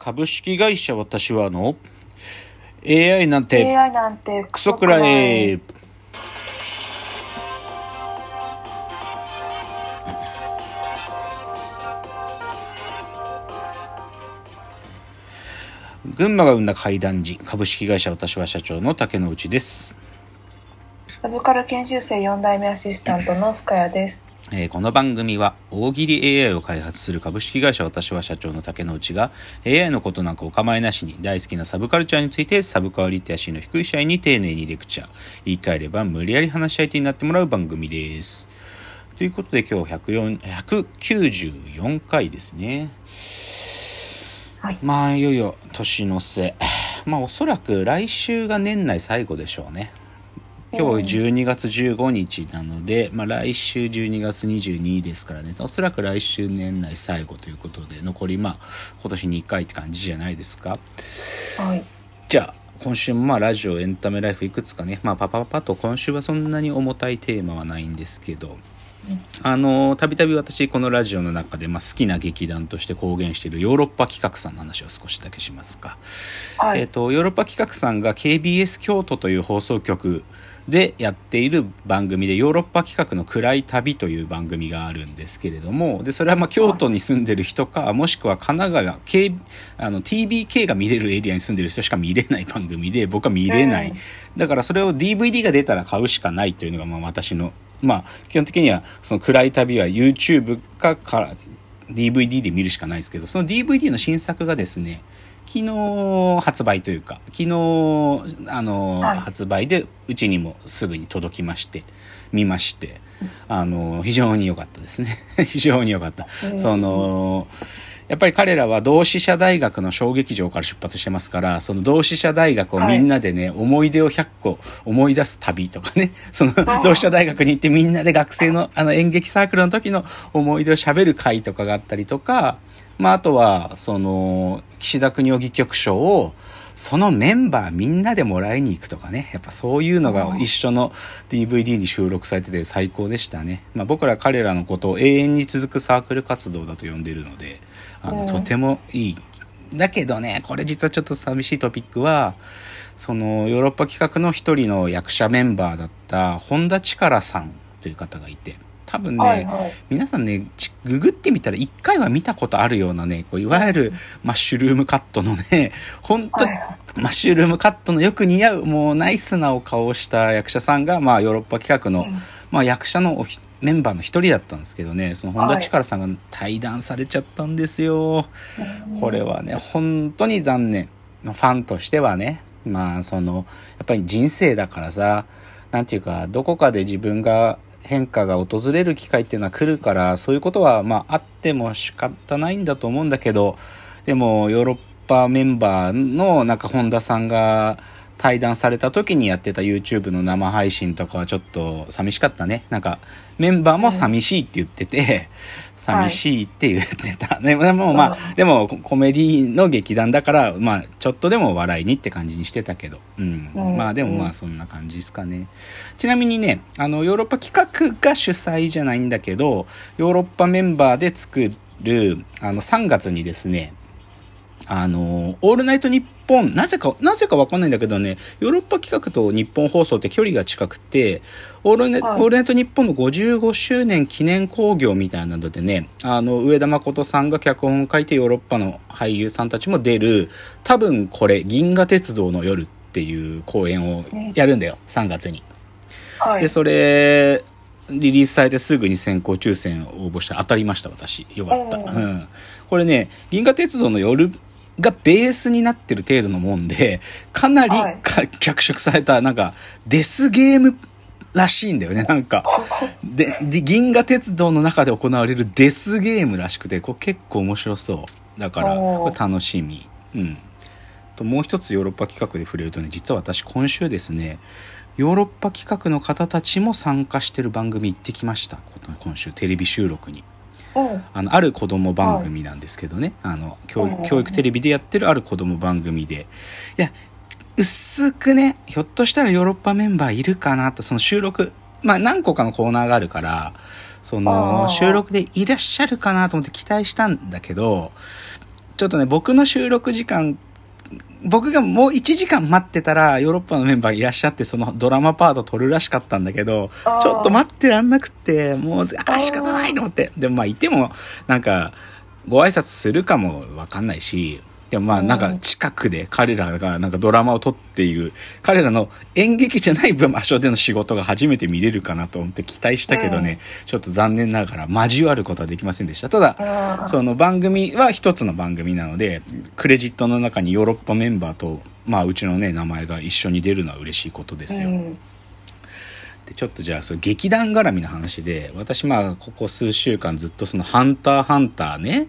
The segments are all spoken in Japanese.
株式会社私はの AI なんて AI なんてクソくらい。群馬が生んだ怪談時株式会社私は社長の竹之内です、サブカル研修生4代目アシスタントの深谷です。えーこの番組は大喜利 AI を開発する株式会社私は社長の竹之内が AI のことなんかお構いなしに大好きなサブカルチャーについてサブカルリテラシーの低い社員に丁寧にレクチャー。言い換えれば無理やり話し相手になってもらう番組です。ということで今日104 194回ですね。はい。まあいよいよ年の瀬。まあおそらく来週が年内最後でしょうね今日12月15日なので、まあ、来週12月22ですからねおそらく来週年内最後ということで残りまあ今年2回って感じじゃないですかはい。じゃあ今週もまあラジオエンタメライフいくつかねまあパパパパと今週はそんなに重たいテーマはないんですけどあのたびたび私このラジオの中で、まあ、好きな劇団として公言しているヨーロッパ企画さんの話を少しだけしますか。はい。えー、とヨーロッパ企画さんが KBS 京都という放送局でやっている番組でヨーロッパ企画の暗い旅という番組があるんですけれどもでそれはまあ京都に住んでる人かもしくは神奈川 K あの TBK が見れるエリアに住んでる人しか見れない番組で僕は見れない、うんだからそれを DVD が出たら買うしかないというのがまあ私のまあ基本的にはその暗い旅は YouTube かから DVD で見るしかないですけどその DVD の新作がですね昨日発売というか昨日あの、はい。発売でうちにもすぐに届きまして見ましてあの非常に良かったですね。非常に良かった、うん。そのやっぱり彼らは同志社大学の小劇場から出発してますからその同志社大学をみんなでね、思い出を100個思い出す旅とかね。そのあ同志社大学に行ってみんなで学生のあの演劇サークルの時の思い出をしゃべる会とかがあったりとか、まあ、あとはその岸田邦夫戯曲賞をそのメンバーみんなでもらいに行くとかね。やっぱそういうのが一緒の DVD に収録されてて最高でしたね、まあ、僕ら彼らのことを永遠に続くサークル活動だと呼んでるのであのうん。とてもいい。だけどねこれ実はちょっと寂しいトピックはそのヨーロッパ企画の一人の役者メンバーだった本田力さんという方がいて多分ね、はい。はい。皆さんねちググってみたら一回は見たことあるようなねこういわゆるマッシュルームカットのね 本当はい。マッシュルームカットのよく似合うもうナイスなお顔をした役者さんが、まあ、ヨーロッパ企画の、うんまあ、役者のおひメンバーの一人だったんですけどねその本田はい力さんが対談されちゃったんですよ。これはね本当に残念ファンとしてはねまあそのやっぱり人生だからさなんていうかどこかで自分が変化が訪れる機会っていうのは来るからそういうことはまああっても仕方ないんだと思うんだけどでもヨーロッパメンバーのなんか本田さんが対談された時にやってた YouTube の生配信とかはちょっと寂しかったね。なんかメンバーも寂しいって言ってて、寂しいって言ってた、ね、でもまあでもコメディの劇団だからまあちょっとでも笑いにって感じにしてたけど、うん。うん。まあでもまあそんな感じですかね。ちなみにねあのヨーロッパ企画が主催じゃないんだけどヨーロッパメンバーで作るあの3月にですねあの、オールナイトニッポン、なぜか、なぜかわかんないんだけどね、ヨーロッパ企画と日本放送って距離が近くて、オールネ、はいオールナイトニッポンの55周年記念興行みたいなのでね、あの、上田誠さんが脚本を書いてヨーロッパの俳優さんたちも出る、多分これ、銀河鉄道の夜っていう公演をやるんだよ、3月に。はいで、。それ、リリースされてすぐに先行抽選を応募したら当たりました、私。よかった。うん。これね、銀河鉄道の夜がベースになってる程度のもんで、かなりはいか脚色された、なんか、デスゲームらしいんだよね、なんか。で、で銀河鉄道の中で行われるデスゲームらしくて、これ結構面白そう。だから、楽しみ。うん。ともう一つヨーロッパ企画で触れるとね実は私今週ですねヨーロッパ企画の方たちも参加してる番組行ってきました今週テレビ収録にうん。あのある子供番組なんですけどね、あの教育テレビでやってるある子供番組で。いや薄くねひょっとしたらヨーロッパメンバーいるかなとその収録まあ何個かのコーナーがあるからそあのー。収録でいらっしゃるかなと思って期待したんだけどちょっとね、僕の収録時間、僕がもう1時間待ってたら、ヨーロッパのメンバーいらっしゃって、そのドラマパート撮るらしかったんだけど、ちょっと待ってらんなくって、もう、あー、仕方ないと思って。でもまあ、いても、なんか、ご挨拶するかもわかんないし、でもまあ、なんか近くで彼らがなんかドラマを撮っている、彼らの演劇じゃない場所での仕事が初めて見れるかなと思って期待したけどね、ちょっと残念ながら交わることはできませんでした。ただ、その番組は一つの番組なので、クレジットの中にヨーロッパメンバーと、まあ、うちのね、名前が一緒に出るのは嬉しいことですよ。うんでちょっとじゃあその劇団絡みの話で私まあここ数週間ずっとその「ハンターハンターね」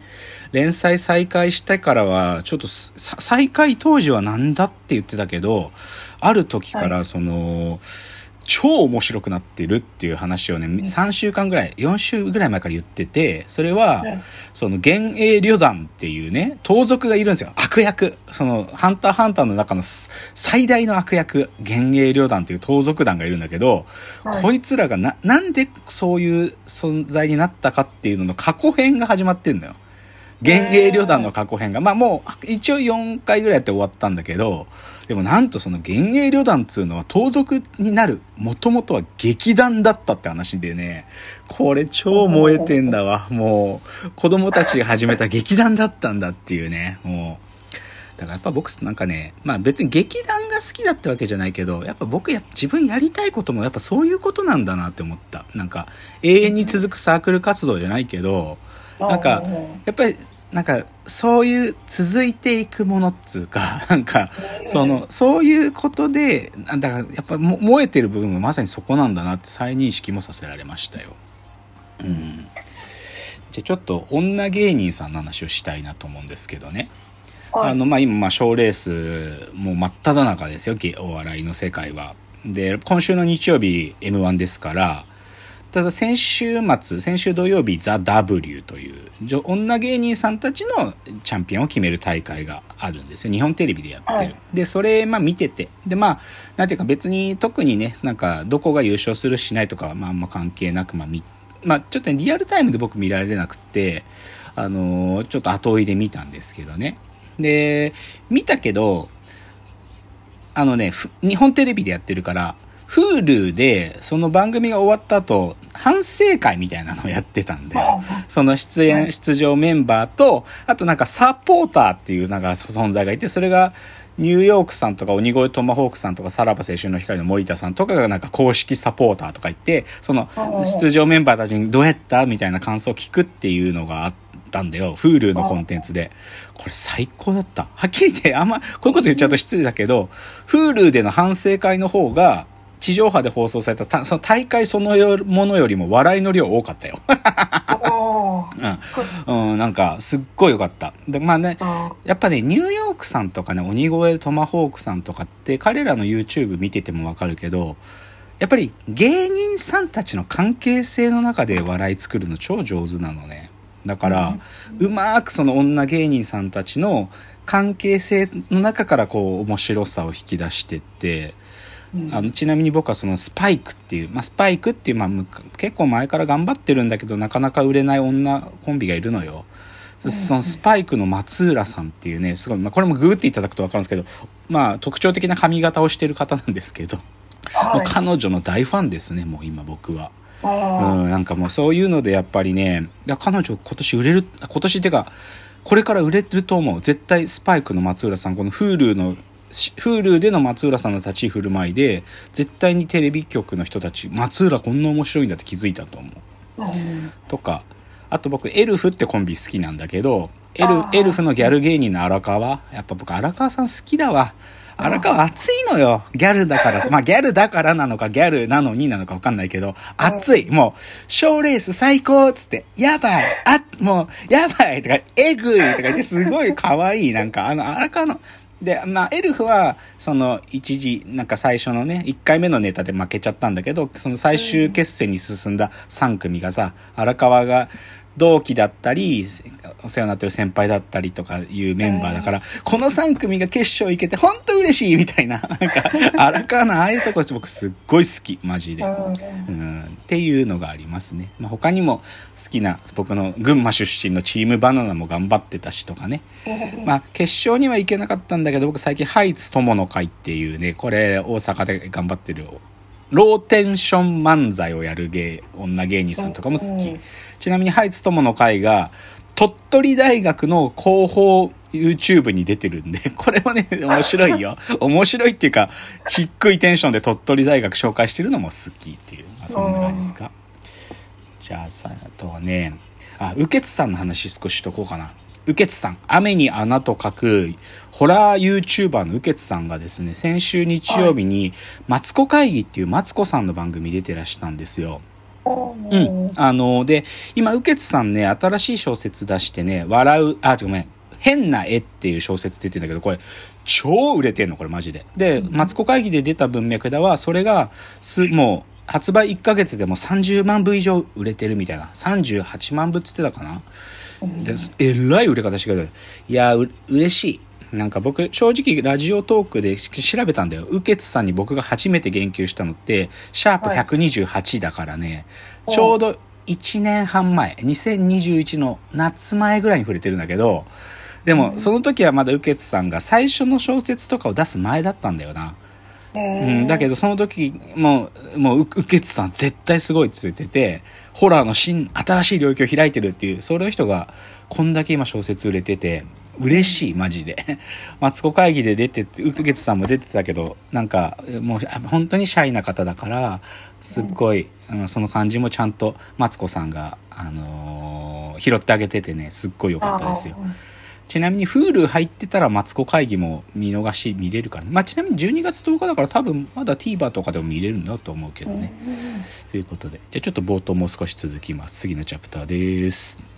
連載再開してからはちょっと再開当時はなんだって言ってたけどある時からその、超面白くなってるっていう話をね3週間ぐらい4週ぐらい前から言っててそれは、はいその幻影旅団っていうね盗賊がいるんですよ。悪役。そのハンターハンターの中のす最大の悪役。幻影旅団っていう盗賊団がいるんだけど、はい。こいつらがななんでそういう存在になったかっていうのの過去編が始まってんだよ幻影旅団の過去編がまあもう一応4回ぐらいやって終わったんだけどでもなんとその幻影旅団っつうのは盗賊になるもともとは劇団だったって話でねこれ超燃えてんだわ。もう子供たちが始めた劇団だったんだっていうねもう。だからやっぱ僕なんかねまあ別に劇団が好きだってわけじゃないけどやっぱ僕や自分やりたいこともやっぱそういうことなんだなって思った。なんか永遠に続くサークル活動じゃないけどなんかうん。やっぱりなんかそういう続いていくものっつうか なんかそのそういうことでだからやっぱも燃えてる部分はまさにそこなんだなって再認識もさせられましたよ。うん、じゃあちょっと女芸人さんの話をしたいなと思うんですけどね。はいあのまあ今まあ賞レースもう真っ只中ですよげお笑いの世界は。で今週の日曜日 m 1ですからただ先週末先週土曜日「ザ・ w という女芸人さんたちのチャンピオンを決める大会があるんですよ。日本テレビでやってる、はい。でそれまあ見てて。でまあなんていうか別に特にねなんかどこが優勝するしないとかはまああんま関係なくまあ見まあちょっとねリアルタイムで僕見られなくてあのーちょっと後追いで見たんですけどね。で見たけどあのねふ日本テレビでやってるから Hulu でその番組が終わった後反省会みたいなのをやってたんでその出演出場メンバーとあとなんかサポーターっていうなんか存在がいてそれがニューヨークさんとか鬼越トマホークさんとかさらば青春の光の森田さんとかがなんか公式サポーターとか言ってその出場メンバーたちにどうやったみたいな感想を聞くっていうのがあったんだよ Hulu のコンテンツで。これ最高だった。はっきり言ってあんまこういうこと言っちゃうと失礼だけど Hulu での反省会の方が地上波で放送されたたその大会そのものよりも笑いの量多かったよ。うん、うん、なんかすっごい良かった。でまあねあやっぱねニューヨークさんとかね鬼越トマホークさんとかって彼らの YouTube 見ててもわかるけどやっぱり芸人さんたちの関係性の中で笑い作るの超上手なのね。だから、うまーくその女芸人さんたちの関係性の中からこう面白さを引き出してってうんあのちなみに僕はそのスパイクっていう、まあ、スパイクっていう、まあ、結構前から頑張ってるんだけどなかなか売れない女コンビがいるのよ。そのスパイクの松浦さんっていうねすごい、まあ、これもグーっていただくと分かるんですけど、まあ、特徴的な髪型をしてる方なんですけど、はい。彼女の大ファンですねもう今僕は。うん、なんかもうそういうのでやっぱりね彼女今年売れる今年っていうかこれから売れると思う。絶対スパイクの松浦さんこの Hulu のし Hulu での松浦さんの立ち振る舞いで絶対にテレビ局の人たち松浦こんな面白いんだって気づいたと思う。うん。とかあと僕エルフってコンビ好きなんだけどエルエルフのギャル芸人の荒川やっぱ僕荒川さん好きだわ。荒川熱いのよ。ギャルだからまあギャルだからなのかギャルなのになのか分かんないけど熱い。もう賞レース最高っつってやばい。あもうやばい。とかえぐい。とか言ってすごい可愛い。なんかあの荒川ので、まあ、エルフは、その、一時、なんか最初のね、1回目のネタで負けちゃったんだけど、その最終決戦に進んだ3組がさ、荒川が同期だったり、お世話になってる先輩だったりとかいうメンバーだから、この3組が決勝行けて、ほんと嬉しいみたいな、なんか、荒川のああいうとこ僕すっごい好き、マジで。うん。うん、っっていうのがありますね。まあ、他にも好きな僕の群馬出身のチームバナナも頑張ってたしとかね。まあ、決勝には行けなかったんだけど、僕最近ハイツ友の会っていうね、これ大阪で頑張ってるローテンション漫才をやる芸、女芸人さんとかも好き。ちなみにハイツ友の会が、鳥取大学の広報 YouTube に出てるんで、これはね、面白いよ。面白いっていうか、低いテンションで鳥取大学紹介してるのも好きっていう、まあ、そんな感じですか？じゃあさ、あとはね、あ、右傑さんの話少ししとこうかな。右傑さん、雨に穴と書く、ホラー YouTuber の右傑さんがですね、先週日曜日に、マツコ会議っていうマツコさんの番組出てらしたんですよ。うん。あの、で、今、右傑さんね、新しい小説出してね、笑う、あ、ごめん、変な絵っていう小説出てんだけど、これ、超売れてんの、これマジで。で、マツコ会議で出た文脈では、それが、す、もう、発売1ヶ月でも30万部以上売れてるみたいな。38万部っつってたかな。でえらい売れ方してくれる。いや、う、嬉しい。なんか僕、正直ラジオトークで調べたんだよ。ウケツさんに僕が初めて言及したのって、シャープ128だからね、はい、ちょうど1年半前、2021の夏前ぐらいに触れてるんだけど、でも、その時はまだウケツさんが最初の小説とかを出す前だったんだよな。うん、だけどその時もう、もう、ウケツさん絶対すごいって言ってて、ホラーの新、新しい領域を開いてるっていう、その人が、こんだけ今小説売れてて、嬉しい、マジで。マツコ会議で出てて、ウケツさんも出てたけど、なんか、もう、本当にシャイな方だから、すっごい、うん、その感じもちゃんと、マツコさんが、あのー、拾ってあげててね、すっごい良かったですよ。ちなみに Hulu 入ってたらマツコ会議も見逃し見れるからね。まあちなみに12月10日だから多分まだ TVer とかでも見れるんだと思うけどね。ということで。じゃあちょっと冒頭もう少し続きます。次のチャプターです。